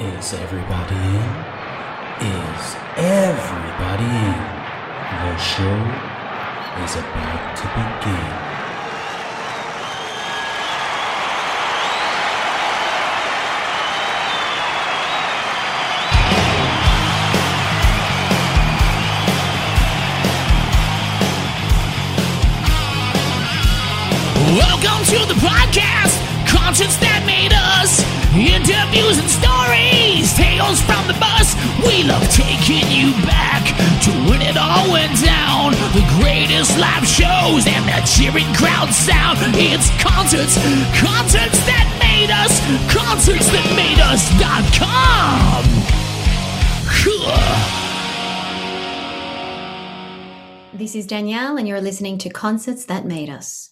Is everybody in? Is everybody in? The show is about to begin. Welcome to the podcast, concerts that made us, interviews and stories, tales from the bus. We love taking you back to when it all went down. The greatest live shows and the cheering crowd sound. It's concerts, concerts that made us, concerts that made us us.com. This is Danielle, and you're listening to Concerts That Made Us.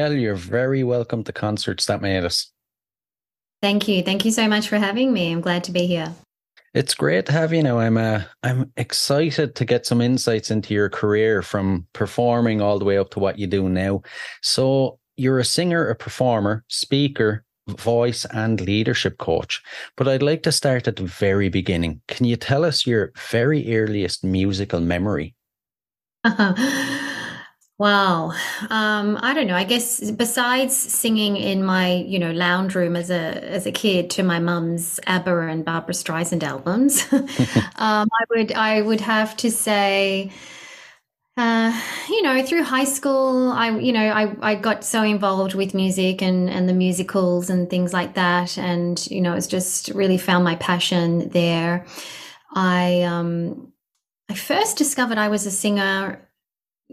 Danielle, you're very welcome to Concerts That Made Us. Thank you. Thank you so much for having me. I'm glad to be here. It's great to have you now. I'm uh, I'm excited to get some insights into your career from performing all the way up to what you do now. So you're a singer, a performer, speaker, voice and leadership coach. But I'd like to start at the very beginning. Can you tell us your very earliest musical memory? Wow. Um, I don't know. I guess besides singing in my, you know, lounge room as a as a kid to my mum's ABBA and Barbra Streisand albums, um, I would I would have to say, uh, you know, through high school, I you know I I got so involved with music and and the musicals and things like that, and you know, it's just really found my passion there. I um I first discovered I was a singer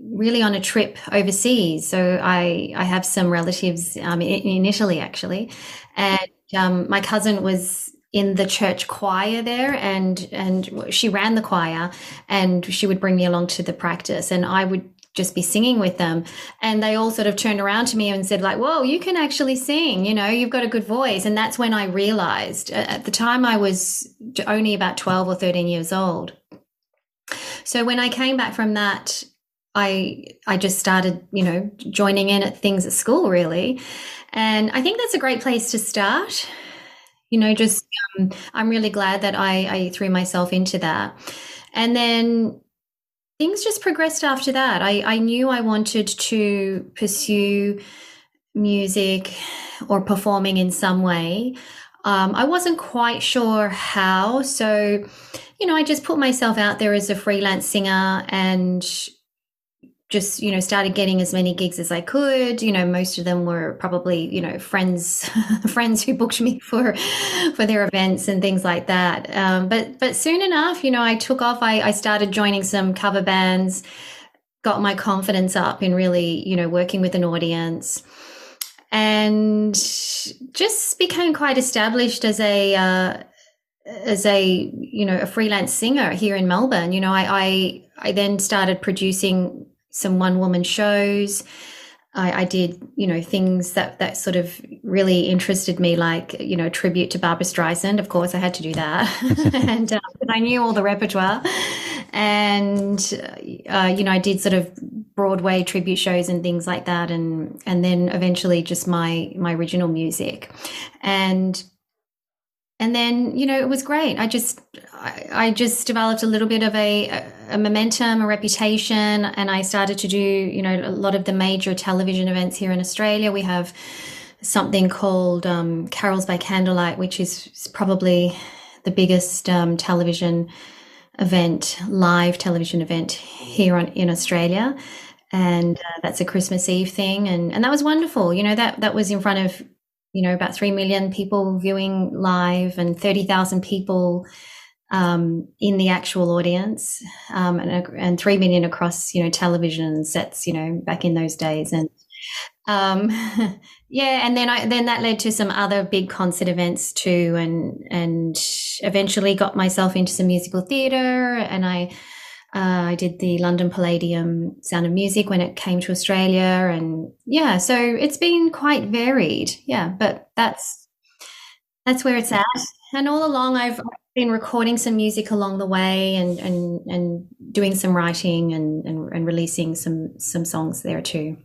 really on a trip overseas. So I I have some relatives um, in, Italy actually, and um, my cousin was in the church choir there and and she ran the choir and she would bring me along to the practice and I would just be singing with them. And they all sort of turned around to me and said like whoa you can actually sing you know you've got a good voice. And that's when i realized at the time i was only about 12 or 13 years old. So when i came back from that I I just started, you know, joining in at things at school really. And I think that's a great place to start. You know, just um, I'm really glad that I, I threw myself into that. And then things just progressed after that. I, I knew I wanted to pursue music or performing in some way. Um, I wasn't quite sure how. So, you know, I just put myself out there as a freelance singer and just you know started getting as many gigs as I could. You know, most of them were probably you know friends friends who booked me for for their events and things like that. Um, but but soon enough, you know, I took off. I, I started joining some cover bands, got my confidence up in really you know working with an audience. And just became quite established as a uh, as a you know a freelance singer here in Melbourne. You know, I, I I then started producing some one woman shows. I, I, did, you know, things that that sort of really interested me, like you know, tribute to Barbra Streisand. Of course, I had to do that, and uh, I knew all the repertoire. And uh, you know, I did sort of Broadway tribute shows and things like that, and and then eventually just my my original music, and and then you know it was great i just I, I, just developed a little bit of a, a momentum a reputation and i started to do you know a lot of the major television events here in australia. We have something called um, carols by candlelight which is probably the biggest um, television event live television event here on, in australia. And uh, that's a christmas eve thing and, and that was wonderful. You know that that was in front of you know, about 3 million people viewing live and 30,000 people um, in the actual audience um, and, and 3 million across, you know, television sets, you know, back in those days. And um, yeah, and then I, then that led to some other big concert events too. And, and eventually got myself into some musical theater and I, uh, I did the London Palladium Sound of Music when it came to Australia, and yeah, so it's been quite varied. Yeah, but that's that's where it's at. And all along, I've been recording some music along the way, and and and doing some writing and and, and releasing some some songs there too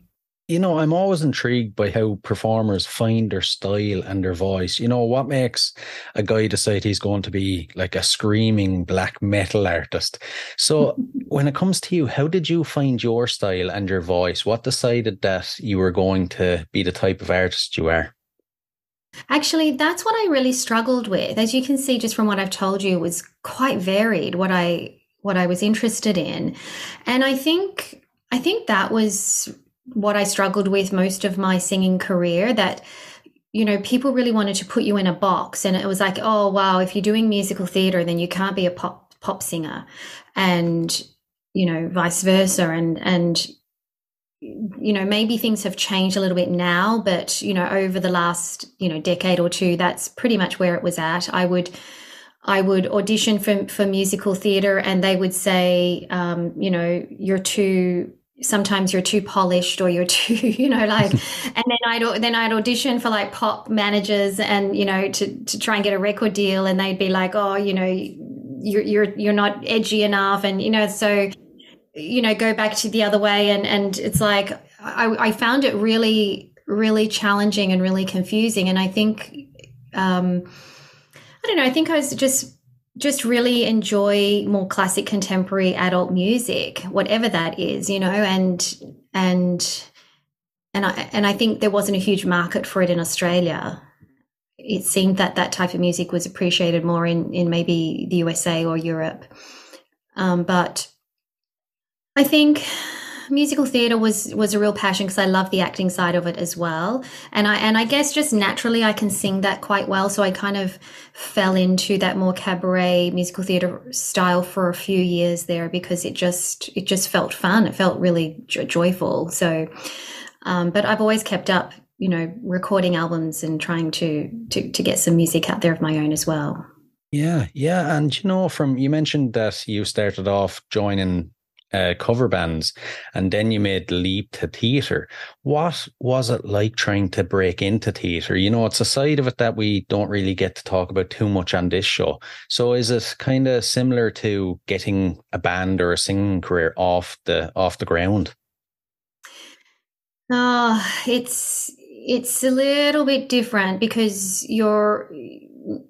you know, I'm always intrigued by how performers find their style and their voice. You know, what makes a guy decide he's going to be like a screaming black metal artist? So, when it comes to you, how did you find your style and your voice? What decided that you were going to be the type of artist you are? Actually, that's what I really struggled with. As you can see just from what I've told you, it was quite varied what I what I was interested in. And I think I think that was what I struggled with most of my singing career that you know people really wanted to put you in a box and it was like oh wow if you're doing musical theater then you can't be a pop pop singer and you know vice versa and and you know maybe things have changed a little bit now but you know over the last you know decade or two that's pretty much where it was at. I would I would audition for for musical theater, and they would say, um, you know, you're too sometimes you're too polished or you're too you know like and then i'd then i'd audition for like pop managers and you know to to try and get a record deal and they'd be like oh you know you're you're you're not edgy enough and you know so you know go back to the other way and and it's like i i found it really really challenging and really confusing and i think um i don't know i think i was just just really enjoy more classic contemporary adult music whatever that is you know and and and I and I think there wasn't a huge market for it in Australia. It seemed that that type of music was appreciated more in in maybe the USA or Europe. Um, but I think musical theater was was a real passion because I love the acting side of it as well. And I and I guess just naturally I can sing that quite well. So I kind of fell into that more cabaret musical theater style for a few years there because it just it just felt fun. It felt really jo- joyful. So, um, but I've always kept up, you know, recording albums and trying to to to get some music out there of my own as well. Yeah, yeah, and you know, from you mentioned that you started off joining uh, cover bands, and then you made the leap to theatre. What was it like trying to break into theatre? You know, it's a side of it that we don't really get to talk about too much on this show. So, is it kind of similar to getting a band or a singing career off the off the ground? Oh, it's it's a little bit different because you're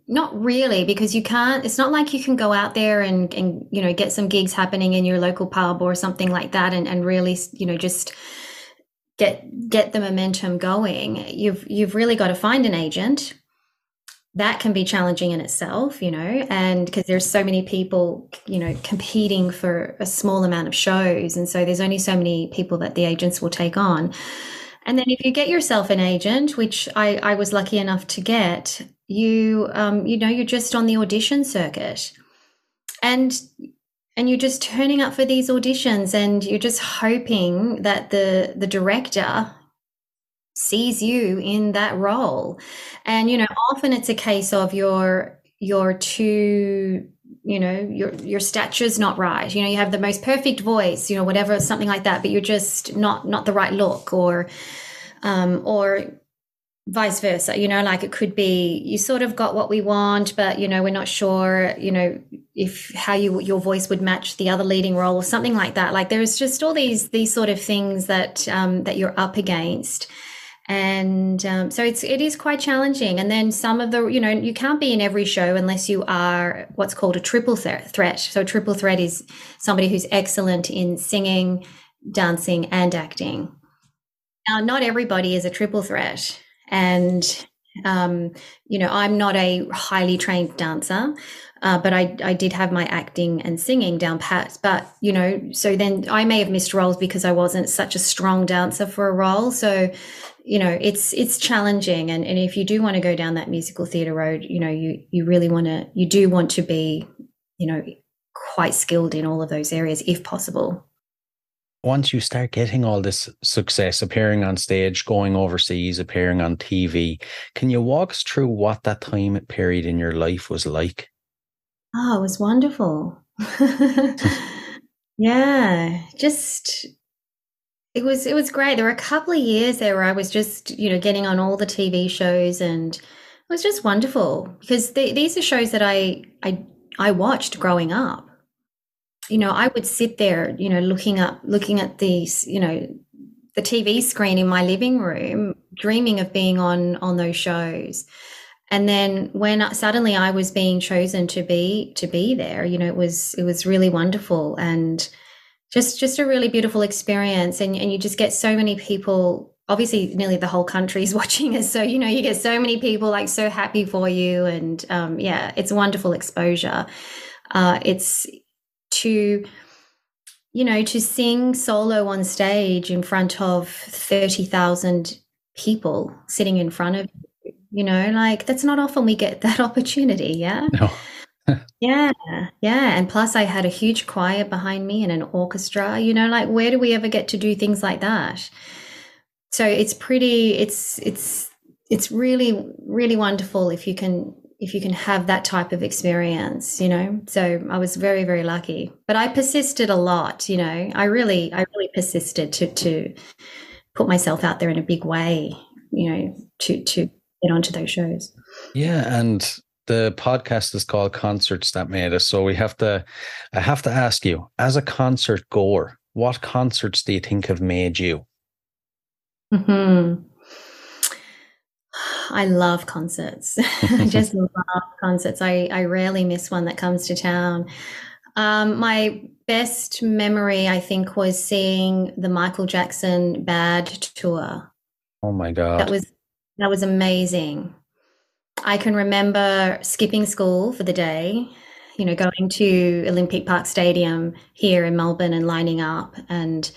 not really because you can't it's not like you can go out there and and you know get some gigs happening in your local pub or something like that and, and really you know just get get the momentum going. You've you've really got to find an agent. That can be challenging in itself you know and because there's so many people you know competing for a small amount of shows and so there's only so many people that the agents will take on. And then if you get yourself an agent which i i was lucky enough to get you um, you know you're just on the audition circuit. And and you're just turning up for these auditions and you're just hoping that the the director sees you in that role. And you know often it's a case of your your too you know your your stature's not right. You know you have the most perfect voice you know whatever something like that but you're just not not the right look or um or vice versa you know like it could be you sort of got what we want but you know we're not sure you know if how you your voice would match the other leading role or something like that. Like there's just all these these sort of things that um, that you're up against. And um, so it's it is quite challenging. And then some of the you know you can't be in every show unless you are what's called a triple th- threat. So a triple threat is somebody who's excellent in singing dancing and acting. Now not everybody is a triple threat and um, you know i'm not a highly trained dancer uh, but I, I did have my acting and singing down pat but you know so then i may have missed roles because i wasn't such a strong dancer for a role. So you know it's it's challenging. And, and if you do want to go down that musical theatre road you know you you really want to you do want to be you know quite skilled in all of those areas if possible once you start getting all this success, appearing on stage, going overseas, appearing on TV, can you walk us through what that time period in your life was like? Oh, it was wonderful. yeah, just it was it was great. There were a couple of years there where I was just you know getting on all the TV shows, and it was just wonderful because these are shows that I I I watched growing up you know, I would sit there, you know, looking up, looking at these, you know, the TV screen in my living room, dreaming of being on on those shows. And then when suddenly I was being chosen to be to be there, you know, it was it was really wonderful and just just a really beautiful experience. And and you just get so many people. Obviously, nearly the whole country is watching us, so you know you get so many people like so happy for you, and um, yeah, it's wonderful exposure. Uh, it's to you know to sing solo on stage in front of 30,000 people sitting in front of you you know like that's not often we get that opportunity yeah? No. Yeah yeah and plus i had a huge choir behind me and an orchestra you know like where do we ever get to do things like that? So it's pretty it's it's it's really really wonderful if you can if you can have that type of experience, you know. So I was very, very lucky. But I persisted a lot, you know. I really, I really persisted to to put myself out there in a big way, you know, to to get onto those shows. Yeah, and the podcast is called Concerts That Made Us. So we have to I have to ask you, as a concert goer, what concerts do you think have made you? Hmm. I love concerts. I just love concerts. I, I rarely miss one that comes to town. Um, my best memory, I think, was seeing the Michael Jackson Bad tour. Oh my god. That was that was amazing. I can remember skipping school for the day, you know, going to Olympic Park Stadium here in Melbourne and lining up and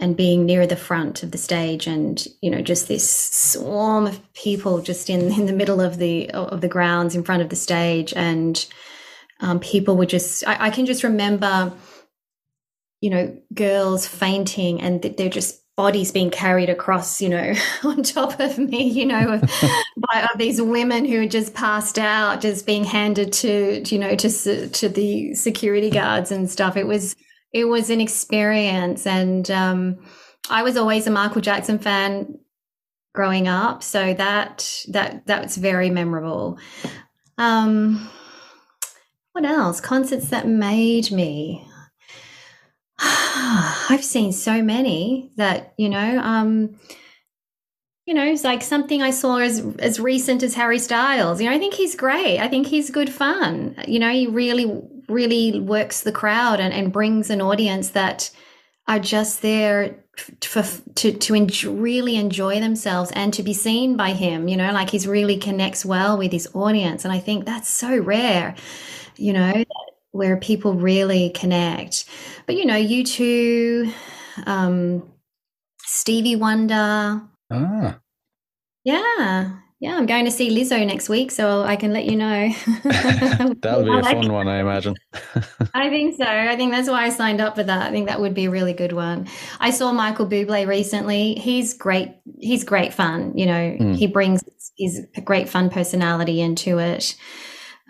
and being near the front of the stage and you know just this swarm of people just in in the middle of the of the grounds in front of the stage. And um, people were just I, I, can just remember you know girls fainting and they're just bodies being carried across you know on top of me you know of, by of these women who had just passed out just being handed to you know to to the security guards and stuff. It was it was an experience and um, i was always a michael jackson fan growing up so that that that's very memorable um what else? Concerts that made me. I've seen so many that, you know, um, you know, it's like something I saw as as recent as Harry Styles. You know, I think he's great. I think he's good fun. You know, he really, really works the crowd and, and brings an audience that are just there for to to enjoy, really enjoy themselves and to be seen by him. You know, like he's really connects well with his audience, and I think that's so rare you know, where people really connect. But, you know, U2, um, Stevie Wonder. Ah. Yeah. Yeah, I'm going to see Lizzo next week, so I can let you know. That'll be a fun one, I imagine. I think so. I think that's why I signed up for that. I think that would be a really good one. I saw Michael Bublé recently. He's great. He's great fun. You know, mm. he brings his great fun personality into it.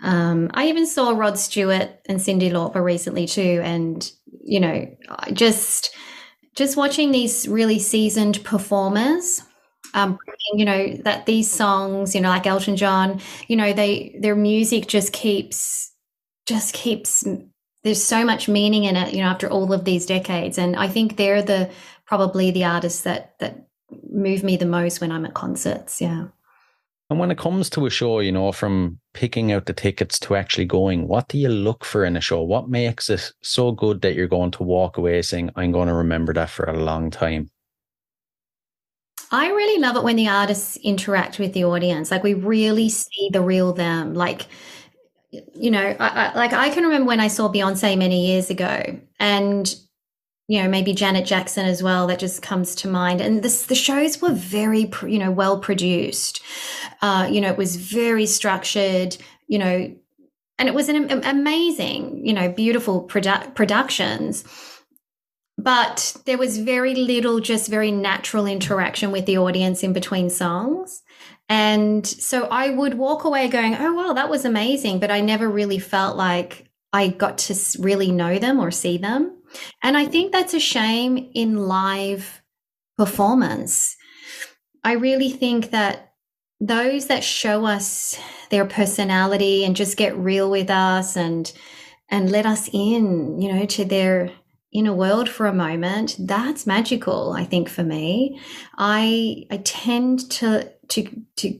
Um, I even saw Rod Stewart and Cyndi Lauper recently too, and you know, just just watching these really seasoned performers. Um, you know that these songs, you know, like Elton John, you know, they their music just keeps just keeps. There's so much meaning in it, you know, after all of these decades, and I think they're the probably the artists that that move me the most when I'm at concerts. Yeah. And when it comes to a show, you know, from picking out the tickets to actually going, what do you look for in a show? What makes it so good that you're going to walk away saying, I'm going to remember that for a long time? I really love it when the artists interact with the audience. Like we really see the real them. Like, you know, I, I, like I can remember when I saw Beyonce many years ago, and you know maybe Janet Jackson as well that just comes to mind and this, the shows were very you know well produced uh, you know it was very structured you know and it was an amazing you know beautiful produ- productions but there was very little just very natural interaction with the audience in between songs and so I would walk away going oh wow that was amazing but I never really felt like I got to really know them or see them and I think that's a shame in live performance. I really think that those that show us their personality and just get real with us and and let us in, you know, to their inner world for a moment, that's magical, I think for me. I I tend to to to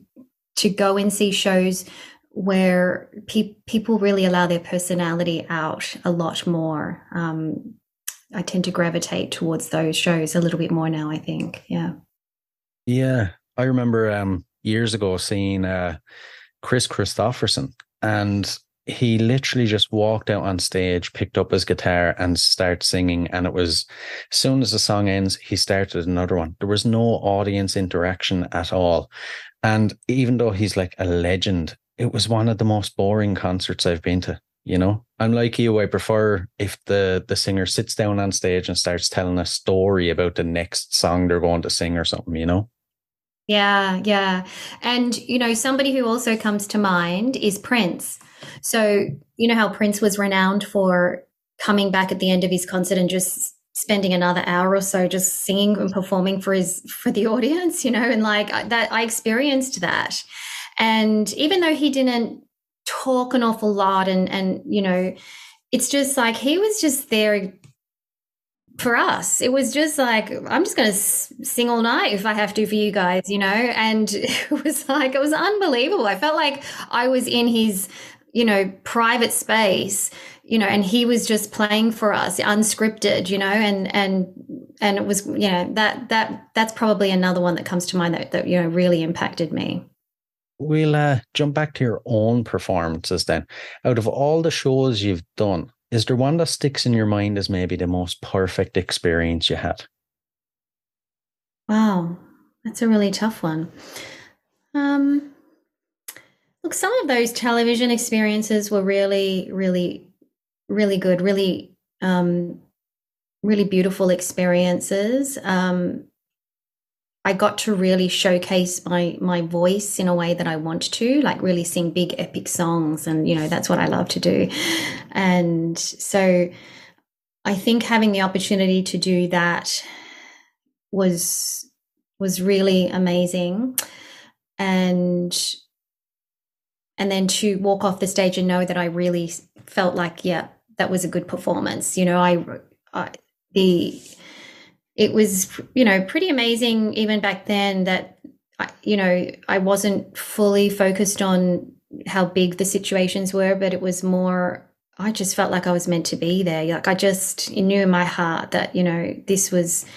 to go and see shows where pe- people really allow their personality out a lot more. Um, I tend to gravitate towards those shows a little bit more now. I think, yeah. Yeah, I remember um, years ago seeing uh, Kris Kristofferson, and he literally just walked out on stage, picked up his guitar, and started singing. And it was as soon as the song ends, he started another one. There was no audience interaction at all. And even though he's like a legend, it was one of the most boring concerts I've been to. You know, I'm like you. I prefer if the the singer sits down on stage and starts telling a story about the next song they're going to sing or something. You know. Yeah, yeah. And, you know, somebody who also comes to mind is Prince. So, you know how Prince was renowned for coming back at the end of his concert and just spending another hour or so just singing and performing for his for the audience, you know, and like that I experienced that. And even though he didn't talk an awful lot and and you know it's just like he was just there for us. It was just like i'm just going to sing all night if i have to for you guys you know? And it was like it was unbelievable. I felt like i was in his you know private space you know, and he was just playing for us, unscripted, you know, and and and it was, you know, that that that's probably another one that comes to mind that that you know really impacted me. We'll uh, jump back to your own performances then. Out of all the shows you've done, is there one that sticks in your mind as maybe the most perfect experience you had? Wow, that's a really tough one. Um, look, some of those television experiences were really, really, really good, really, um, really beautiful experiences. Um, I got to really showcase my my voice in a way that I want to, like really sing big epic songs, and you know that's what I love to do. And so, I think having the opportunity to do that was was really amazing, and and then to walk off the stage and know that I really felt like, yeah, that was a good performance. You know, I, I the it was you know pretty amazing even back then that you know I wasn't fully focused on how big the situations were, but it was more. I just felt like I was meant to be there. Like I just knew in my heart that you know this was.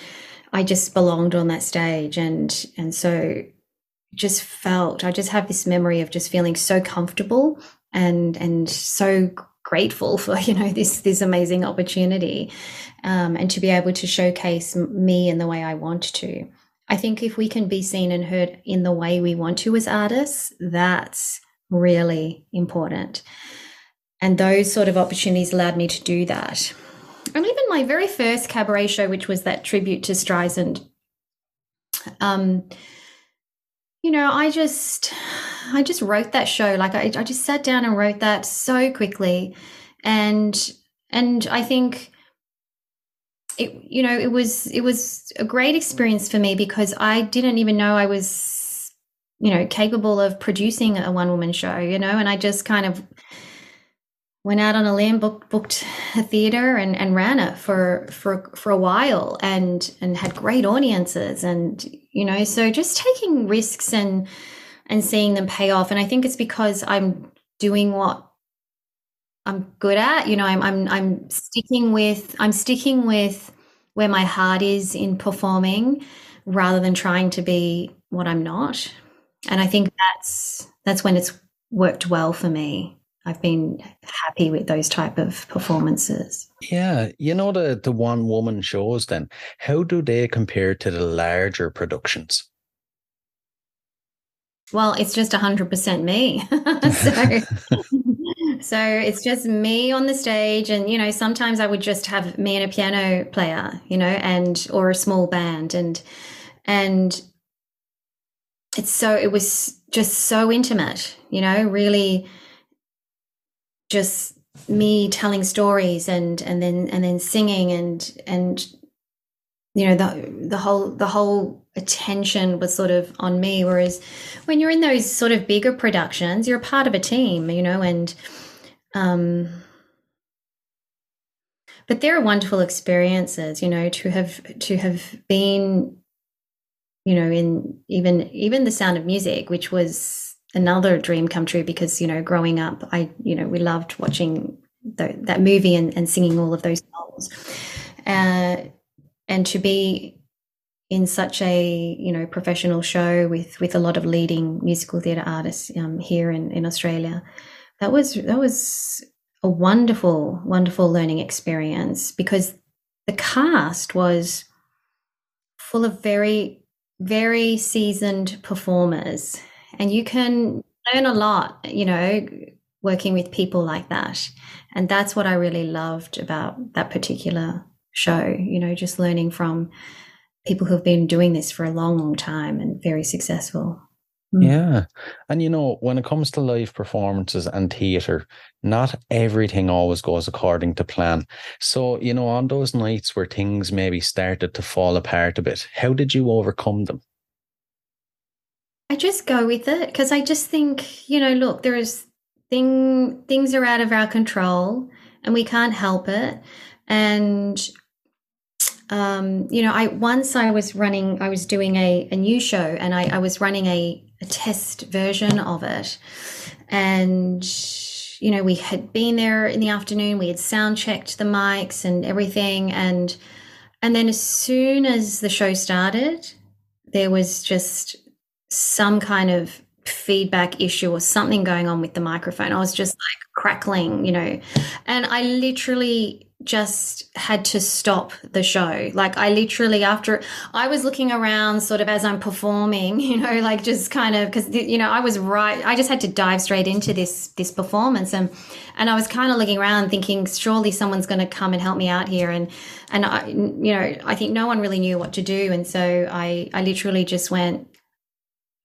I just belonged on that stage, and and so just felt. I just have this memory of just feeling so comfortable and and so grateful for you know this this amazing opportunity um, and to be able to showcase me in the way I want to. I think if we can be seen and heard in the way we want to as artists, that's really important. And those sort of opportunities allowed me to do that. And even my very first cabaret show, which was that tribute to Streisand, um, you know, I just, I just wrote that show. Like I, I just sat down and wrote that so quickly, and and I think it you know it was it was a great experience for me because I didn't even know I was you know capable of producing a one woman show you know and I just kind of went out on a limb book, booked a theater and, and ran it for for for a while and and had great audiences and you know so just taking risks and and seeing them pay off and I think it's because I'm doing what I'm good at. You know, I'm I'm I'm sticking with I'm sticking with where my heart is in performing rather than trying to be what I'm not. And I think that's that's when it's worked well for me. I've been happy with those type of performances. Yeah, you know the the one woman shows then. How do they compare to the larger productions? Well, it's just 100% me. so So it's just me on the stage, and you know, sometimes I would just have me and a piano player, you know, and or a small band, and and it's so it was just so intimate, you know, really just me telling stories and and then and then singing and and you know the the whole the whole attention was sort of on me. Whereas when you're in those sort of bigger productions you're a part of a team you know and um, but they're wonderful experiences, you know, to have to have been, you know, in even even the Sound of Music, which was another dream come true because you know, growing up, I you know we loved watching the, that movie and, and singing all of those songs, uh, and to be in such a you know professional show with with a lot of leading musical theatre artists um, here in in Australia that was that was a wonderful wonderful learning experience because the cast was full of very very seasoned performers and you can learn a lot you know working with people like that and that's what i really loved about that particular show you know just learning from people who've been doing this for a long long time and very successful Mm. Yeah. And you know, when it comes to live performances and theatre, not everything always goes according to plan. So, you know, on those nights where things maybe started to fall apart a bit, how did you overcome them? I just go with it because I just think, you know, look, there is thing things are out of our control and we can't help it. And um, you know, I once I was running, I was doing a, a new show and I, I was running a a test version of it. And you know, we had been there in the afternoon, we had sound checked the mics and everything. And, and then as soon as the show started, there was just some kind of feedback issue or something going on with the microphone. I was just like crackling, you know, and I literally just had to stop the show. Like I literally after I was looking around sort of as I'm performing, you know, like just kind of cuz you know, I was right I just had to dive straight into this this performance and and I was kind of looking around thinking surely someone's going to come and help me out here and and I you know, I think no one really knew what to do and so I I literally just went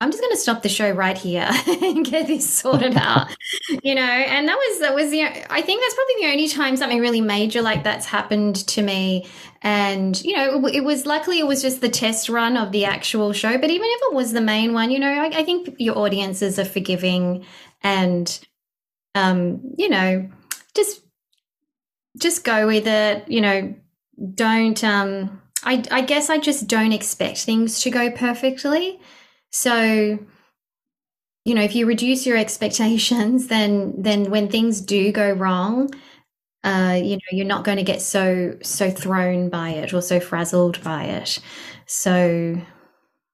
I'm just going to stop the show right here and get this sorted out, you know. And that was that was the I think that's probably the only time something really major like that's happened to me. And you know, it, it was luckily it was just the test run of the actual show. But even if it was the main one, you know, I, I think your audiences are forgiving, and um, you know, just just go with it. You know, don't um. I, I guess I just don't expect things to go perfectly so, you know, if you reduce your expectations, then then when things do go wrong, uh, you know, you're not going to get so so thrown by it or so frazzled by it. So,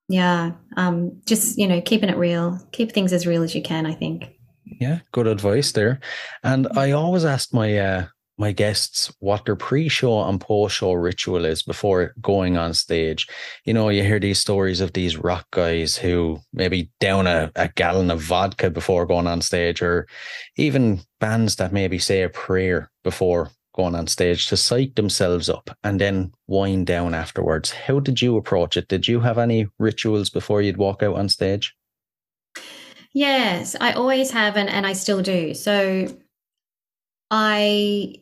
yeah, um, just you know, keeping it real, keep things as real as you can. I think. Yeah, good advice there. And I always ask my uh, my guests what their pre-show and post-show ritual is before going on stage. You know, you hear these stories of these rock guys who maybe down a, a gallon of vodka before going on stage, or even bands that maybe say a prayer before going on stage to psych themselves up and then wind down afterwards. How did you approach it? Did you have any rituals before you'd walk out on stage? Yes, I always have and, and I still do. So I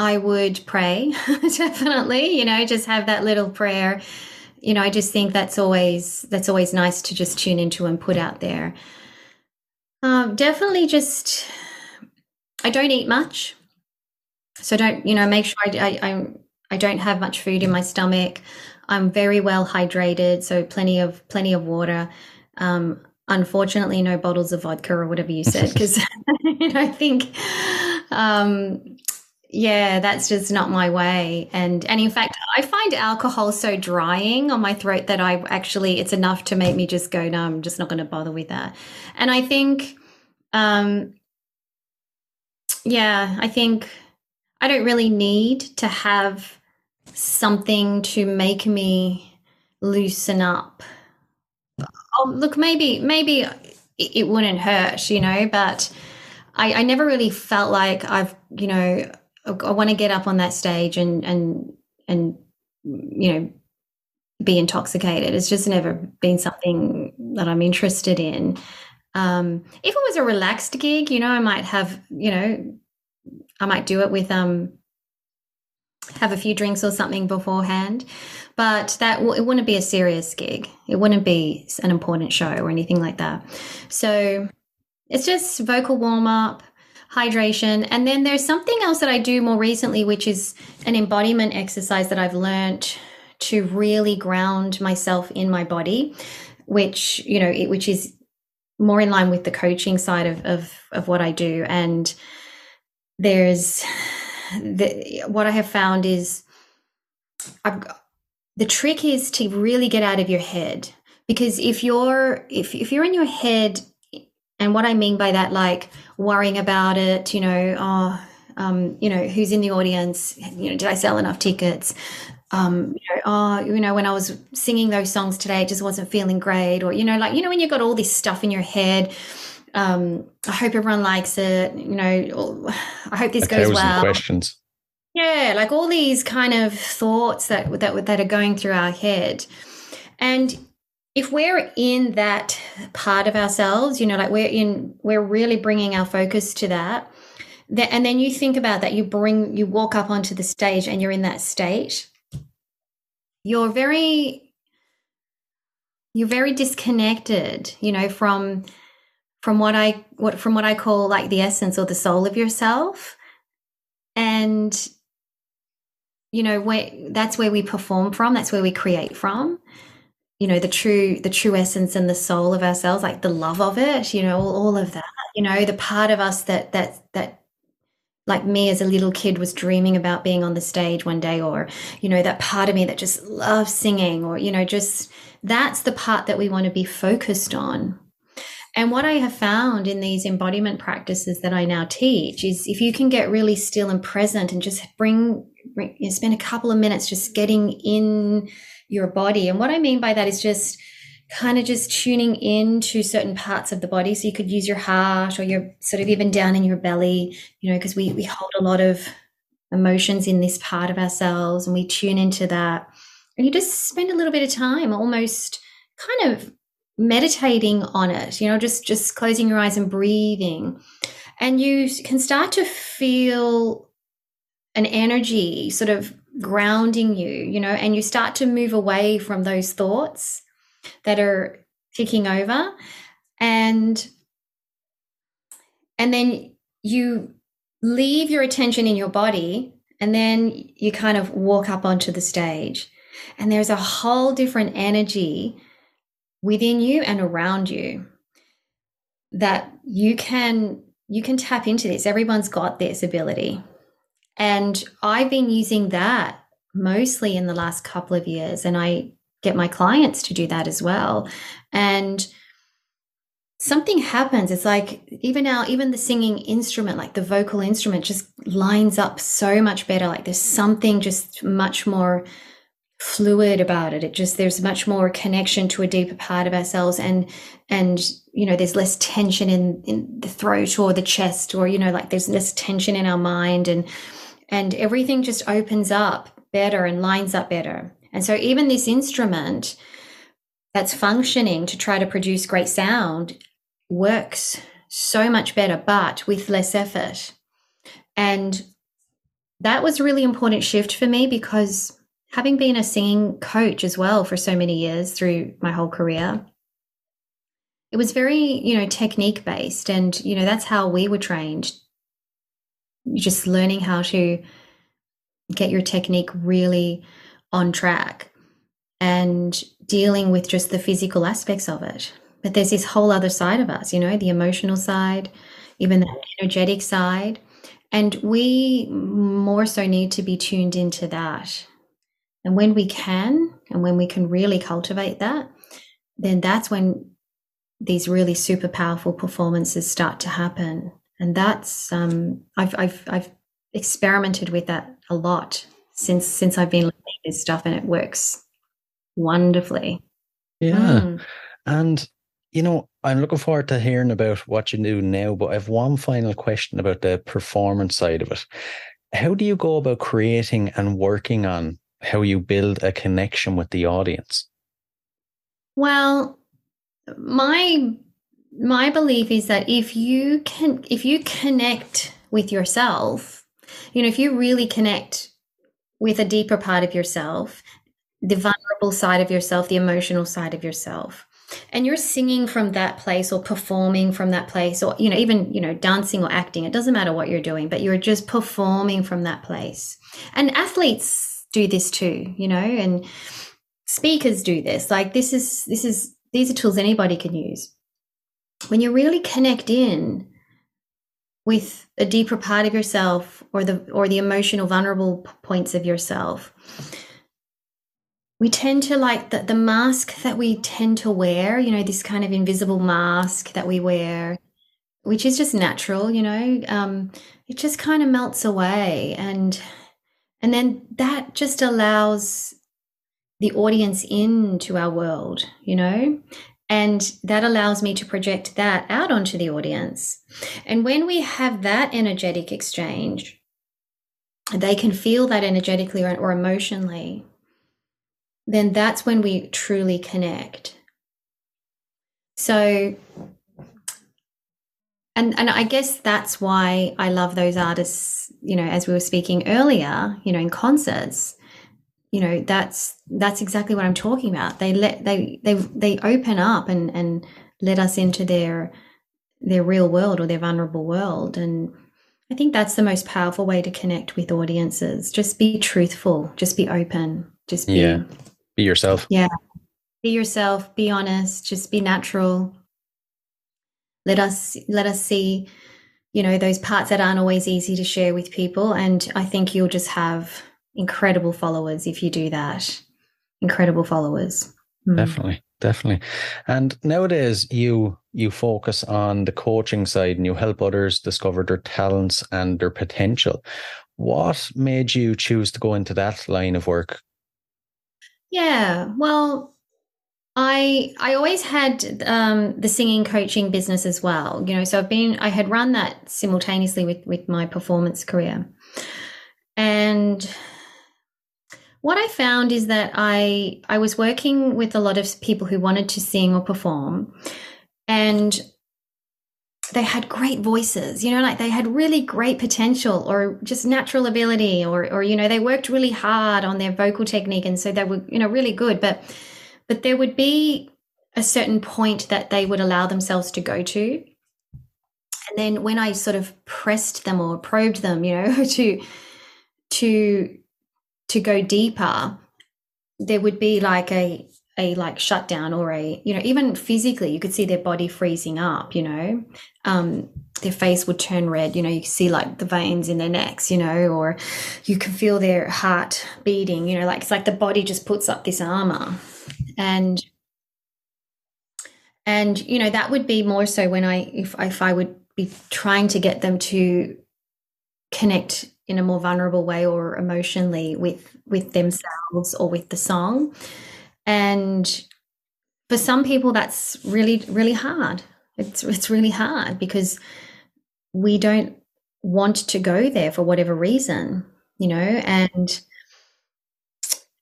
I would pray, definitely, you know, just have that little prayer. You know, I just think that's always that's always nice to just tune into and put out there. Um, definitely just I don't eat much. So don't, you know, make sure I, I, I, I don't have much food in my stomach. I'm very well hydrated, so plenty of plenty of water. Um, unfortunately, no bottles of vodka or whatever you said, because you know, I think um, yeah that's just not my way. And and in fact i find alcohol so drying on my throat that i actually it's enough to make me just go no i'm just not going to bother with that. And i think um yeah i think i don't really need to have something to make me loosen up. Oh look maybe maybe it, wouldn't hurt you know but I, I never really felt like I've, you know, I want to get up on that stage and and and you know be intoxicated. It's just never been something that I'm interested in. Um, if it was a relaxed gig, you know, I might have, you know, I might do it with um have a few drinks or something beforehand, but that it wouldn't be a serious gig. It wouldn't be an important show or anything like that. So it's just vocal warm up, hydration. And then there's something else that I do more recently, which is an embodiment exercise that I've learned to really ground myself in my body, which, you know, it, which is more in line with the coaching side of, of, of what I do. And there's the, what I have found is I've, the trick is to really get out of your head because if you're if, if you're in your head and what I mean by that, like worrying about it, you know, oh, um, you know, who's in the audience? You know, did I sell enough tickets? Um, you know, oh, you know, when I was singing those songs today, it just wasn't feeling great. Or, you know, like, you know, when you've got all this stuff in your head, um, I hope everyone likes it. You know, I hope this goes well. Questions. Yeah, like all these kind of thoughts that that that are going through our head, and if we're in that part of ourselves, you know, like we're in, we're really bringing our focus to that. and then you think about that, you bring, you walk up onto the stage and you're in that state. You're very, you're very disconnected, you know, from, from what I, what, from what I call like the essence or the soul of yourself. And, you know, where that's where we perform from, that's where we create from you know the true the true essence and the soul of ourselves like the love of it you know all, all of that you know, the part of us that that that like me as a little kid was dreaming about being on the stage one day or you know that part of me that just loves singing or you know just that's the part that we want to be focused on. And what I have found in these embodiment practices that I now teach is if you can get really still and present and just bring, bring you know, spend a couple of minutes just getting in your body. And what I mean by that is just kind of just tuning into certain parts of the body. So you could use your heart or your sort of even down in your belly, you know, because we, we hold a lot of emotions in this part of ourselves and we tune into that. And you just spend a little bit of time almost kind of meditating on it, you know, just just closing your eyes and breathing. And you can start to feel an energy sort of grounding you, you know, and you start to move away from those thoughts that are ticking over. And and then you leave your attention in your body and then you kind of walk up onto the stage. And there's a whole different energy within you and around you that you can you can tap into this. Everyone's got this ability and i've been using that mostly in the last couple of years and i get my clients to do that as well. And something happens. It's like even now, even the singing instrument, like the vocal instrument, just lines up so much better. Like there's something just much more fluid about it. It just there's much more connection to a deeper part of ourselves and and you know there's less tension in in the throat or the chest or you know like there's less tension in our mind and and everything just opens up better and lines up better and so, even this instrument that's functioning to try to produce great sound works so much better, but with less effort. And that was a really important shift for me because having been a singing coach as well for so many years through my whole career, it was very, you know, technique based. And, you know, that's how we were trained. You're just learning how to get your technique really on track and dealing with just the physical aspects of it. But there's this whole other side of us, you know, the emotional side, even the energetic side. And we more so need to be tuned into that. And when we can, and when we can really cultivate that, then that's when these really super powerful performances start to happen. And that's um, I've I've I've experimented with that a lot since since I've been learning this stuff, and it works wonderfully. Yeah, mm. and you know, I'm looking forward to hearing about what you do now. But I have one final question about the performance side of it. How do you go about creating and working on how you build a connection with the audience? Well, my my belief is that if you can if you connect with yourself, you know, if you really connect with a deeper part of yourself, the vulnerable side of yourself, the emotional side of yourself. And you're singing from that place or performing from that place or, you know, even, you know, dancing or acting. It doesn't matter what you're doing, but you're just performing from that place. And athletes do this too, you know, and speakers do this. Like this is, this is, these are tools anybody can use. When you really connect in with a deeper part of yourself or the or the emotional vulnerable points of yourself we tend to like the, the mask that we tend to wear you know this kind of invisible mask that we wear which is just natural you know um, it just kind of melts away. And and then that just allows the audience into our world you know and that allows me to project that out onto the audience. And when we have that energetic exchange, they can feel that energetically or, or emotionally, then that's when we truly connect. So, and and I guess that's why I love those artists. You know, as we were speaking earlier, you know, in concerts, you know that's that's exactly what i'm talking about. They let they they they open up and and let us into their their real world or their vulnerable world. And i think that's the most powerful way to connect with audiences. Just be truthful. Just be open. Just be yeah. Be yourself. Yeah. Be yourself. Be honest. Just be natural. Let us let us see you know those parts that aren't always easy to share with people. And i think you'll just have incredible followers if you do that incredible followers Mm. Definitely, definitely. And nowadays, you you focus on the coaching side, and you help others discover their talents and their potential. What made you choose to go into that line of work? Yeah, well, I I always had um, the singing coaching business as well. You know, so I've been I had run that simultaneously with with my performance career, and what I found is that I I was working with a lot of people who wanted to sing or perform, and they had great voices, you know, like they had really great potential or just natural ability, or or you know they worked really hard on their vocal technique, and so they were you know really good, but but there would be a certain point that they would allow themselves to go to. And then when I sort of pressed them or probed them, you know, to to to go deeper, there would be like a a like shutdown or a you know even physically you could see their body freezing up you know? Um their face would turn red you know you can see like the veins in their necks you know or you can feel their heart beating you know like it's like the body just puts up this armor. And and you know that would be more so when i if, if i would be trying to get them to connect in a more vulnerable way or emotionally with with themselves or with the song. And for some people that's really really hard. It's it's really hard because we don't want to go there for whatever reason you know and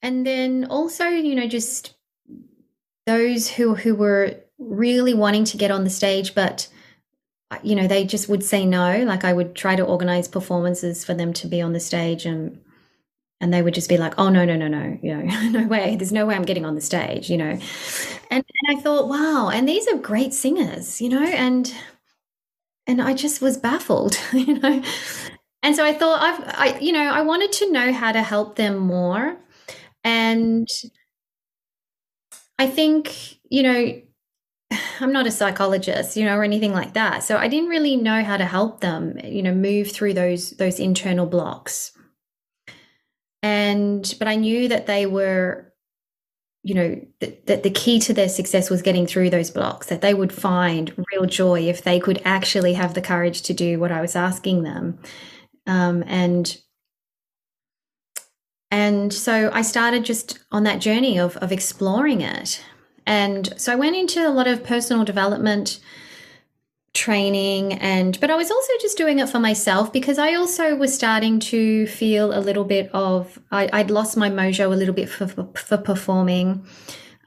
and then also you know just those who who were really wanting to get on the stage but you know, they just would say no. Like I would try to organize performances for them to be on the stage and and they would just be like, oh no, no, no, no, you know, no way. There's no way I'm getting on the stage, you know. And, and I thought, wow, and these are great singers, you know, and and I just was baffled, you know. And so I thought I've I you know, I wanted to know how to help them more. And I think, you know, I'm not a psychologist, you know, or anything like that. So I didn't really know how to help them, you know, move through those those internal blocks. And but I knew that they were, you know, that, the key to their success was getting through those blocks. That they would find real joy if they could actually have the courage to do what I was asking them. Um, and and so I started just on that journey of of exploring it and so I went into a lot of personal development training and but I was also just doing it for myself because I also was starting to feel a little bit of I, would lost my mojo a little bit for, for, for performing.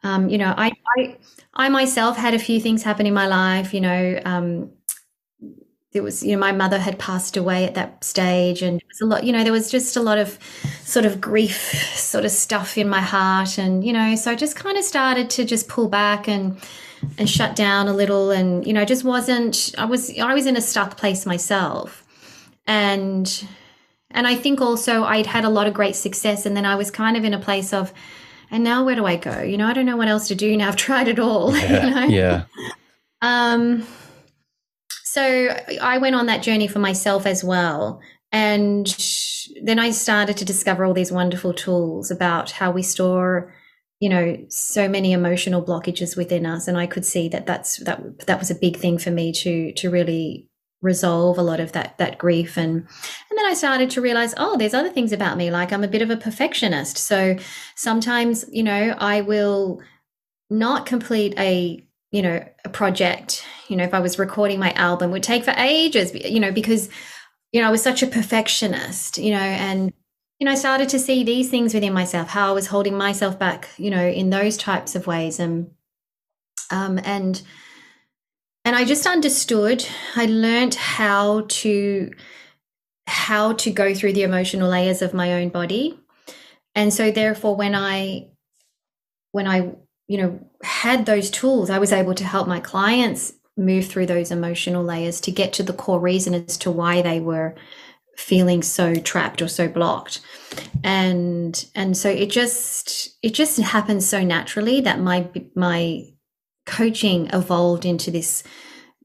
Um, you know, I, I I myself had a few things happen in my life. You know, um, there was you know my mother had passed away at that stage and it was a lot you know there was just a lot of sort of grief sort of stuff in my heart and you know so i just kind of started to just pull back and and shut down a little and you know just wasn't i was i was in a stuck place myself and and i think also i'd had a lot of great success and then i was kind of in a place of and now where do i go you know i don't know what else to do now i've tried it all yeah, you know? yeah. um so I went on that journey for myself as well. And then I started to discover all these wonderful tools about how we store, you know, so many emotional blockages within us. And I could see that that's that that was a big thing for me to to really resolve a lot of that that grief and and then I started to realize oh there's other things about me like I'm a bit of a perfectionist so sometimes you know I will not complete a you know, a project, you know, if I was recording my album would take for ages, you know, because, you know, I was such a perfectionist, you know, and, you know, I started to see these things within myself, how I was holding myself back, you know, in those types of ways. And, um, and, and I just understood, I learned how to, how to go through the emotional layers of my own body. And so therefore, when I, when I you know, had those tools, I was able to help my clients move through those emotional layers to get to the core reason as to why they were feeling so trapped or so blocked. And and so it just it just happened so naturally that my my coaching evolved into this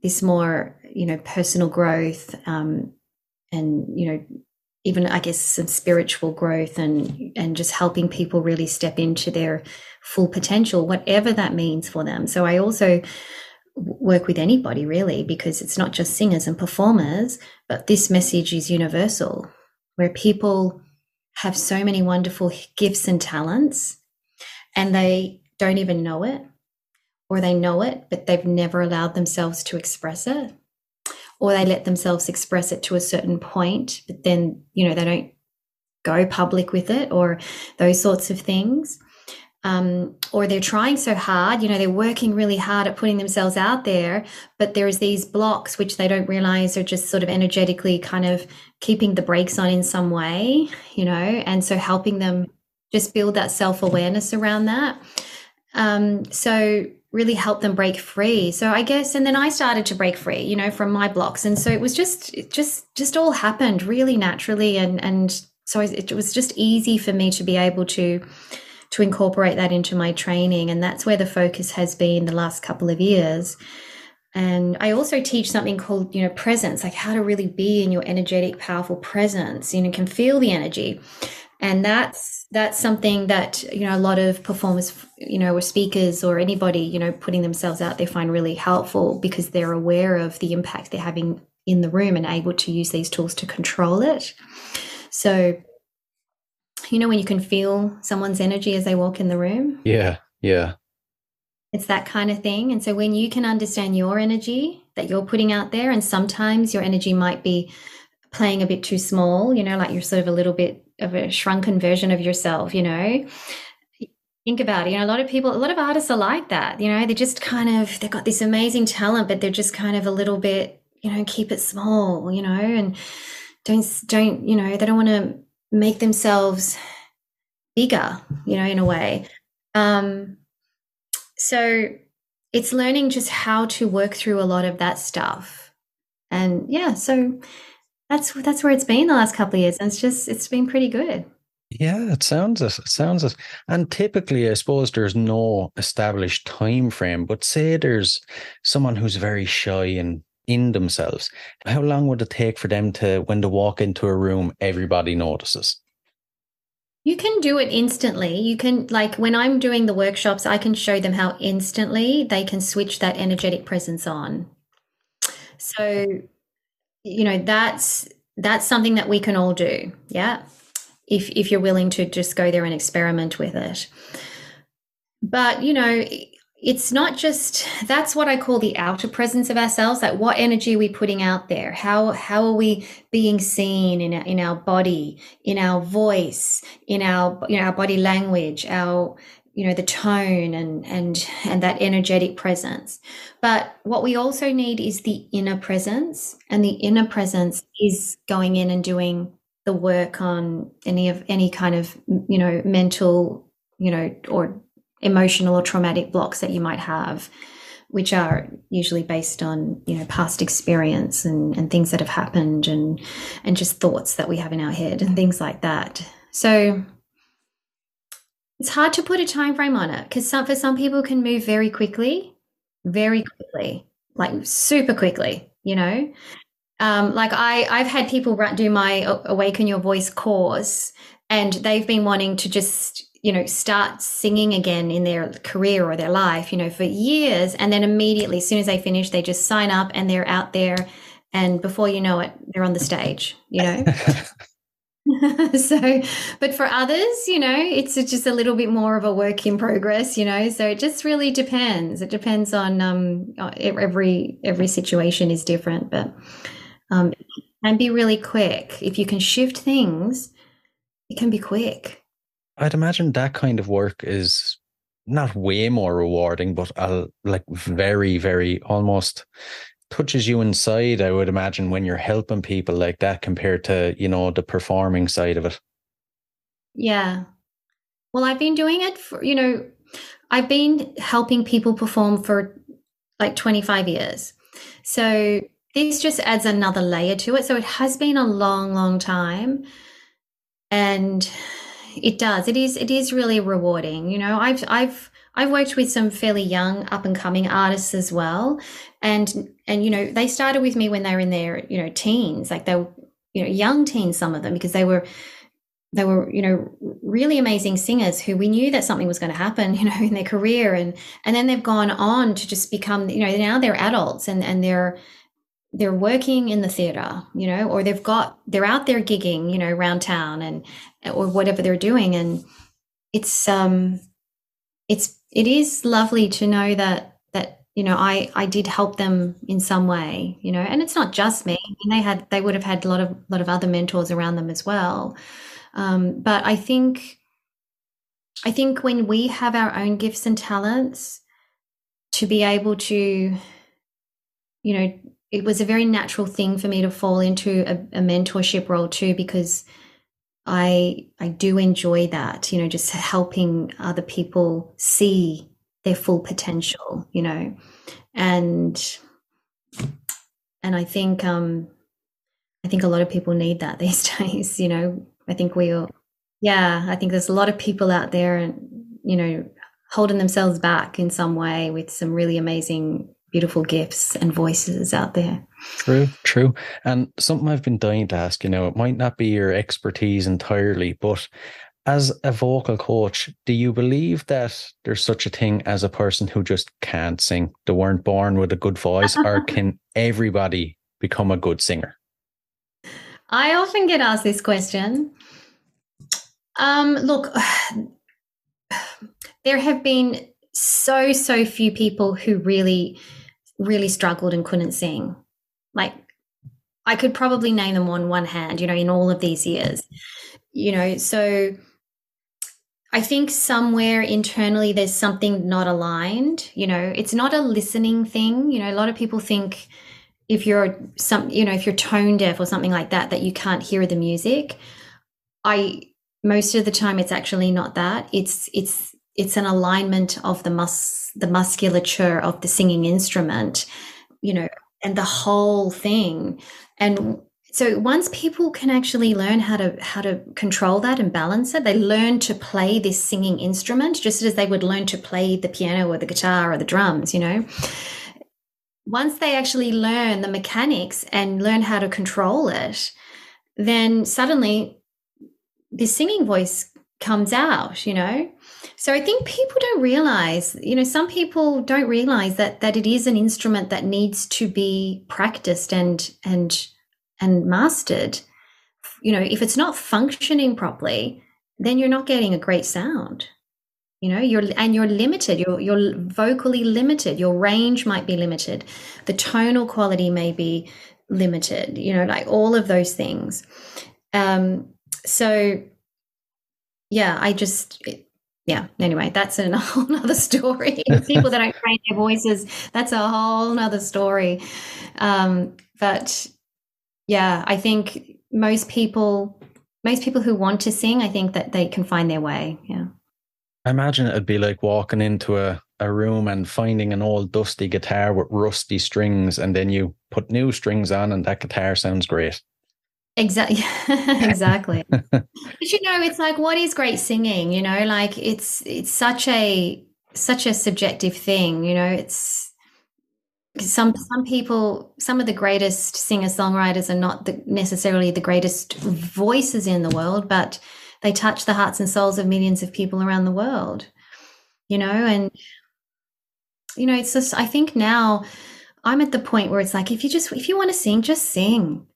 this more, you know, personal growth, um, and you know, even I guess some spiritual growth and and just helping people really step into their full potential, whatever that means for them. So I also work with anybody really because it's not just singers and performers, but this message is universal, where people have so many wonderful gifts and talents and they don't even know it or they know it, but they've never allowed themselves to express it, or they let themselves express it to a certain point, but then, you know, they don't go public with it or those sorts of things. Um, or they're trying so hard, you know, they're working really hard at putting themselves out there, but there's these blocks which they don't realize are just sort of energetically kind of keeping the brakes on in some way, you know, and so helping them just build that self awareness around that. Um, so really help them break free. So I guess, and then I started to break free, you know, from my blocks. And so it was just, it just, just all happened really naturally. And, and so it was just easy for me to be able to, to incorporate that into my training. And that's where the focus has been the last couple of years. And I also teach something called, you know, presence, like how to really be in your energetic, powerful presence. You know, can feel the energy and that's that's something that you know a lot of performers you know or speakers or anybody you know putting themselves out there find really helpful because they're aware of the impact they're having in the room and able to use these tools to control it. So you know when you can feel someone's energy as they walk in the room? Yeah yeah. It's that kind of thing. And so when you can understand your energy that you're putting out there and sometimes your energy might be playing a bit too small you know like you're sort of a little bit of a shrunken version of yourself, you know. Think about it. You know, a lot of people, a lot of artists are like that. You know, they just kind of they've got this amazing talent, but they're just kind of a little bit, you know, keep it small, you know, and don't don't, you know, they don't want to make themselves bigger, you know, in a way. Um so it's learning just how to work through a lot of that stuff. And yeah, so that's that's where it's been the last couple of years, and it's just it's been pretty good. Yeah, it sounds it. it sounds it. And typically, I suppose there's no established time frame. But say there's someone who's very shy and in themselves, how long would it take for them to, when they walk into a room, everybody notices? You can do it instantly. You can, like, when I'm doing the workshops, I can show them how instantly they can switch that energetic presence on. So you know that's that's something that we can all do. Yeah. If if you're willing to just go there and experiment with it. But you know it's not just that's what i call the outer presence of ourselves like what energy are we putting out there? How how are we being seen in our, in our body in our voice in our you know our body language our you know the tone and and and that energetic presence. But what we also need is the inner presence and the inner presence is going in and doing the work on any of any kind of you know mental you know or emotional or traumatic blocks that you might have which are usually based on you know past experience and, and things that have happened and and just thoughts that we have in our head and things like that. So it's hard to put a time frame on it because some, for some people can move very quickly, very quickly, like super quickly, you know. Um, like I, I've had people do my Awaken Your Voice course, and they've been wanting to just you know start singing again in their career or their life, you know, for years, and then immediately, as soon as they finish, they just sign up and they're out there, and before you know it, they're on the stage, you know. so, but for others, you know, it's just a little bit more of a work in progress, you know. So it just really depends. It depends on um, every every situation is different, but um, and be really quick. If you can shift things, it can be quick. I'd imagine that kind of work is not way more rewarding, but uh, like very, very almost touches you inside, I would imagine, when you're helping people like that compared to, you know, the performing side of it. Yeah. Well, I've been doing it for, you know, I've been helping people perform for like 25 years. So this just adds another layer to it. So it has been a long, long time. And it does. It is it is really rewarding. You know, I've I've I've worked with some fairly young up and coming artists as well. And and you know, they started with me when they were in their, you know, teens, like they were, you know, young teens, some of them, because they were they were you know really amazing singers who we knew that something was going to happen you know in their career and and then they've gone on to just become you know now they're adults and and they're they're working in the theater you know or they've got they're out there gigging you know around town and or whatever they're doing and it's um it's it is lovely to know that that you know i i did help them in some way you know and it's not just me. And they had they would have had a lot of lot of other mentors around them as well. Um, but i think i think when we have our own gifts and talents to be able to you know it was a very natural thing for me to fall into a, a mentorship role too because I I do enjoy that, you know, just helping other people see their full potential, you know. And and I think um I think a lot of people need that these days, you know. I think we all yeah, I think there's a lot of people out there and you know holding themselves back in some way with some really amazing beautiful gifts and voices out there. True, true. And something I've been dying to ask, you know, it might not be your expertise entirely, but as a vocal coach, do you believe that there's such a thing as a person who just can't sing? They weren't born with a good voice, or can everybody become a good singer? I often get asked this question. Um, look, there have been so, so few people who really really struggled and couldn't sing. Like I could probably name them on one hand, you know, in all of these years. You know, so I think somewhere internally there's something not aligned. You know, it's not a listening thing. You know, a lot of people think if you're some, you know, if you're tone deaf or something like that, that you can't hear the music. I most of the time it's actually not that. It's it's it's an alignment of the mus the musculature of the singing instrument you know and the whole thing. And so once people can actually learn how to how to control that and balance it they learn to play this singing instrument just as they would learn to play the piano or the guitar or the drums you know? Once they actually learn the mechanics and learn how to control it then suddenly this singing voice comes out you know so I think people don't realize, you know, some people don't realize that that it is an instrument that needs to be practiced and and and mastered. You know, if it's not functioning properly, then you're not getting a great sound. You know, you're and you're limited. You're you're vocally limited. Your range might be limited. The tonal quality may be limited. You know, like all of those things. Um, so yeah, I just yeah anyway that's a whole nother story. People that don't train their voices that's a whole nother story. Um, but yeah i think most people most people who want to sing i think that they can find their way yeah. I imagine it'd be like walking into a, a room and finding an old dusty guitar with rusty strings and then you put new strings on and that guitar sounds great Exactly. exactly. but you know, it's like what is great singing, you know, like it's it's such a such a subjective thing, you know, it's some some people some of the greatest singer songwriters are not the, necessarily the greatest voices in the world but they touch the hearts and souls of millions of people around the world you know and you know it's just i think now i'm at the point where it's like if you just if you want to sing just sing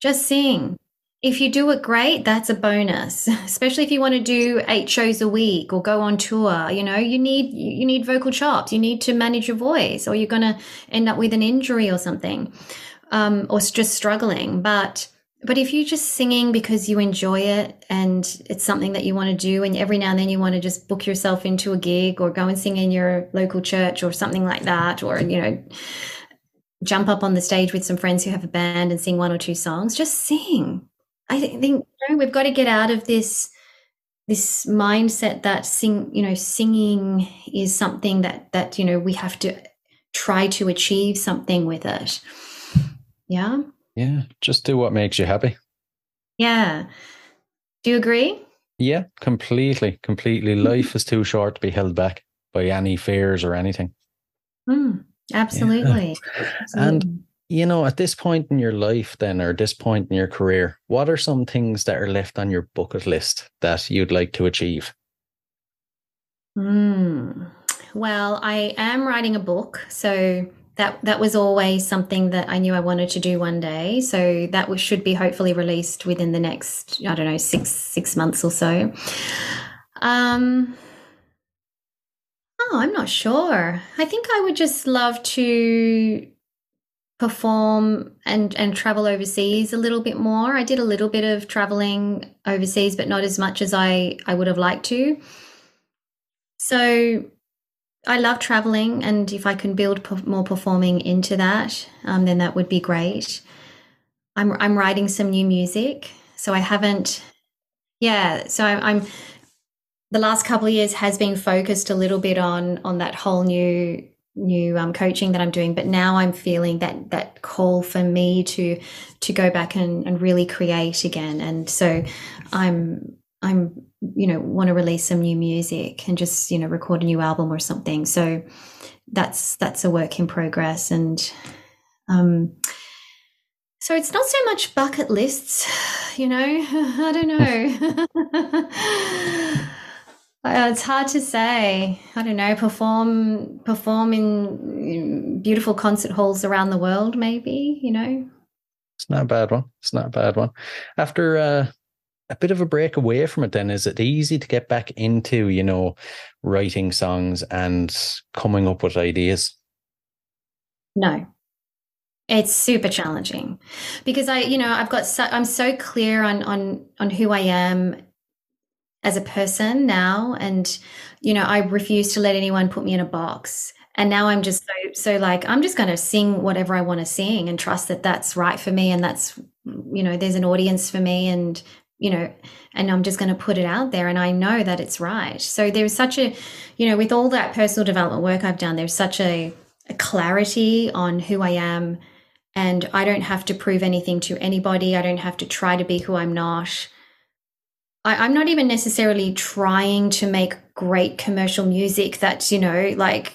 just sing. If you do it great, that's a bonus. Especially if you want to do eight shows a week or go on tour, you know, you need you need vocal chops. You need to manage your voice, or you're going to end up with an injury or something, um, or just struggling. But but if you're just singing because you enjoy it and it's something that you want to do, and every now and then you want to just book yourself into a gig or go and sing in your local church or something like that, or you know jump up on the stage with some friends who have a band and sing one or two songs. Just sing. I think you know, we've got to get out of this this mindset that sing you know singing is something that that you know we have to try to achieve something with it. Yeah? Yeah just do what makes you happy. Yeah. Do you agree? Yeah completely completely. Life is too short to be held back by any fears or anything. Mm, absolutely. And Absolutely. you know, at this point in your life, then, or this point in your career, what are some things that are left on your bucket list that you'd like to achieve? Hmm. Well, I am writing a book, so that that was always something that I knew I wanted to do one day. So that was, should be hopefully released within the next, I don't know, six six months or so. Um. Oh, I'm not sure. I think I would just love to perform and and travel overseas a little bit more. I did a little bit of traveling overseas, but not as much as I I would have liked to. So I love traveling, and if I can build more performing into that, um, then that would be great. I'm I'm writing some new music, so I haven't. Yeah, so I, I'm. The last couple of years has been focused a little bit on on that whole new new um, coaching that I'm doing, but now I'm feeling that that call for me to to go back and, and really create again, and so I'm I'm you know want to release some new music and just you know record a new album or something. So that's that's a work in progress. And um so it's not so much bucket lists you know? I don't know it's hard to say i don't know perform perform in beautiful concert halls around the world maybe you know It's not a bad one. It's not a bad one. After uh, a bit of a break away from it, then is it easy to get back into, you know, writing songs and coming up with ideas? No. It's super challenging because I, you know, I've got so, I'm so clear on on on who I am as a person now and you know, I refuse to let anyone put me in a box. And now I'm just so so like I'm just going to sing whatever I want to sing and trust that that's right for me and that's you know, there's an audience for me and you know, and I'm just going to put it out there and I know that it's right. So there's such a, you know, with all that personal development work I've done, there's such a, a clarity on who I am and I don't have to prove anything to anybody. I don't have to try to be who I'm not. I, I'm not even necessarily trying to make great commercial music that's, you know, like,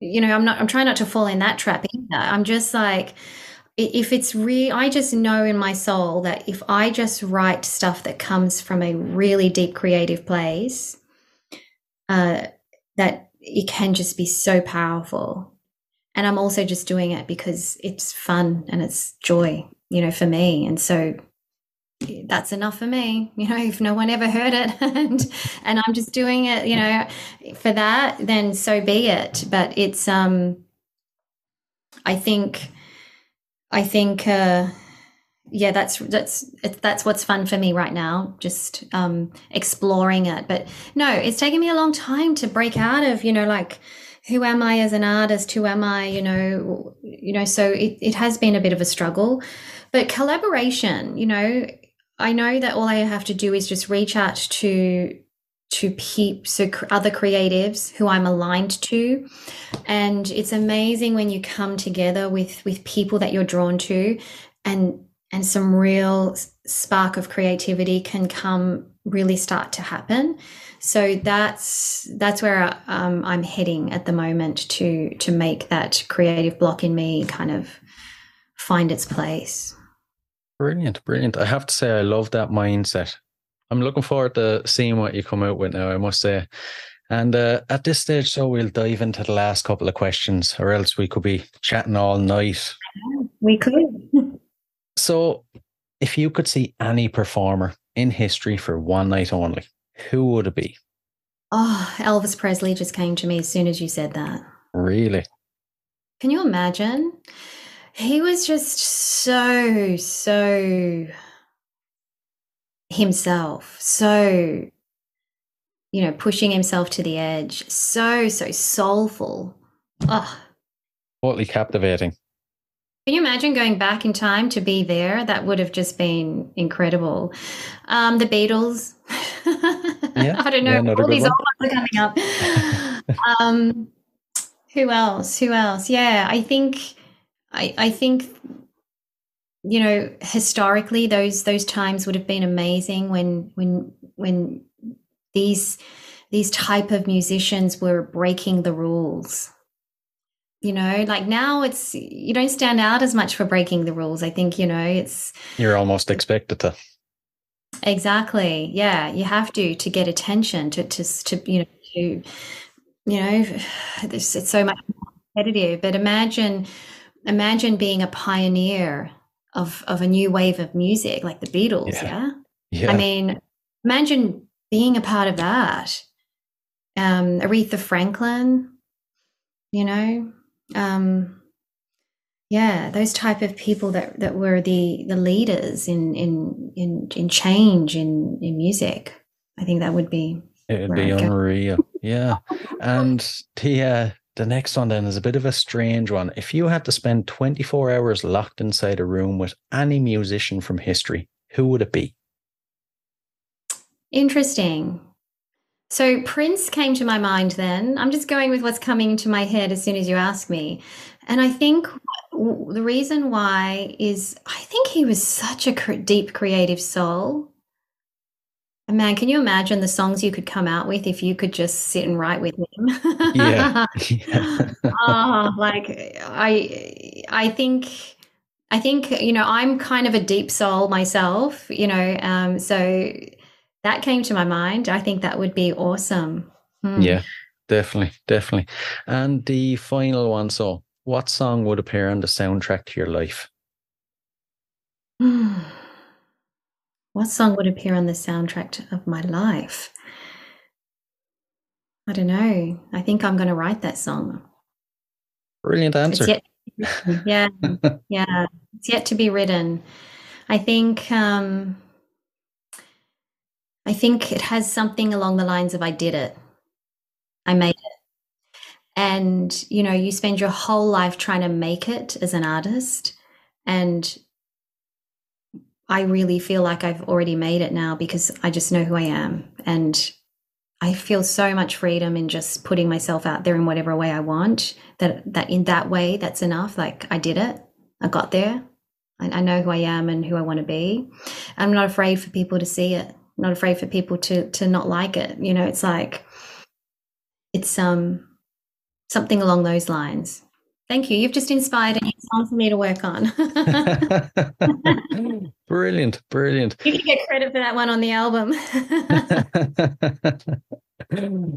you know, I'm not, I'm trying not to fall in that trap either. I'm just like, if it's real, I just know in my soul that if I just write stuff that comes from a really deep creative place, uh, that it can just be so powerful. And I'm also just doing it because it's fun and it's joy, you know, for me. And so that's enough for me, you know, if no one ever heard it and and I'm just doing it, you know, for that, then so be it. But it's um I think I think uh yeah, that's that's that's what's fun for me right now. Just um, exploring it, but no, it's taken me a long time to break out of you know like who am I as an artist? Who am I? You know, you know. So it it has been a bit of a struggle, but collaboration. You know, I know that all I have to do is just reach out to to so other creatives who I'm aligned to, and it's amazing when you come together with with people that you're drawn to, and and some real spark of creativity can come really start to happen. So that's that's where um, i'm heading at the moment to to make that creative block in me kind of find its place Brilliant, brilliant. I have to say, I love that mindset. I'm looking forward to seeing what you come out with now, I must say. And uh, at this stage, so we'll dive into the last couple of questions, or else we could be chatting all night. we could So, if you could see any performer in history for one night only, who would it be? oh elvis presley just came to me as soon as you said that Really? can you imagine he was just so so himself so you know pushing himself to the edge so so soulful. Oh Totally captivating. can you imagine going back in time to be there? That would have just been incredible. Um the beatles. Yeah, i don't know. Yeah, all these one. old ones are coming up. Um who else? Who else? Yeah i think i i think you know historically those those times would have been amazing when when when these these type of musicians were breaking the rules. You know like now it's you don't stand out as much for breaking the rules. I think you know it's You're almost expected to. exactly. Yeah you have to to get attention to to to you know to you know it's, it's so much more competitive. But imagine imagine being a pioneer of of a new wave of music like the beatles Yeah. yeah Yeah. I mean, imagine being a part of that. Um, Aretha Franklin, you know, um, yeah, those type of people that that were the the leaders in in in in change in in music. I think that would be It'd be I'd go. unreal. Yeah. And the uh, the next one then is a bit of a strange one. If you had to spend 24 hours locked inside a room with any musician from history, who would it be? interesting. So Prince came to my mind then. I'm just going with what's coming to my head as soon as you ask me. And I think the reason why is I think he was such a deep creative soul. Man, can you imagine the songs you could come out with if you could just sit and write with him? Yeah. yeah. oh, like I I think I think you know I'm kind of a deep soul myself, you know, um, so that came to my mind. I think that would be awesome. Hmm. Yeah, definitely, definitely. And the final one. So, what song would appear on the soundtrack to your life? What song would appear on the soundtrack of my life? I don't know. I think I'm going to write that song. Brilliant answer. Yet, yeah, yeah, it's yet to be written. I think, um, I think it has something along the lines of "I did it, I made it," and you know, you spend your whole life trying to make it as an artist, and I really feel like I've already made it now because I just know who I am, and I feel so much freedom in just putting myself out there in whatever way I want. That that in that way, that's enough. Like I did it, I got there. I, I know who I am and who I want to be. I'm not afraid for people to see it. I'm not afraid for people to to not like it. You know, it's like it's um something along those lines. Thank you. You've just inspired a new song for me to work on. brilliant, brilliant. you can get credit for that one on the album.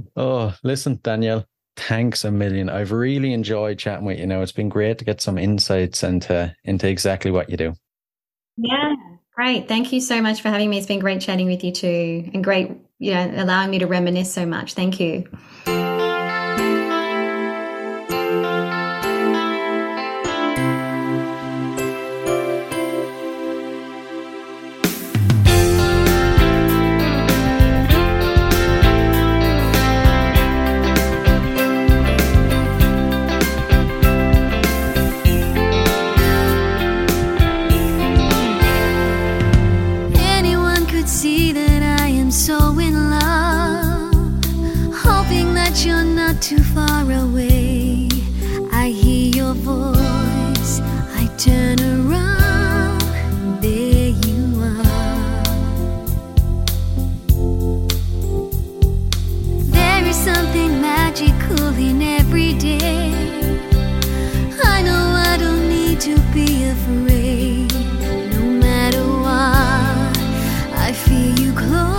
oh, listen, Danielle, thanks a million. I've really enjoyed chatting with you. Now it's been great to get some insights into into exactly what you do. Yeah, great. Thank you so much for having me. It's been great chatting with you too, and great, you know, allowing me to reminisce so much. Thank you. you close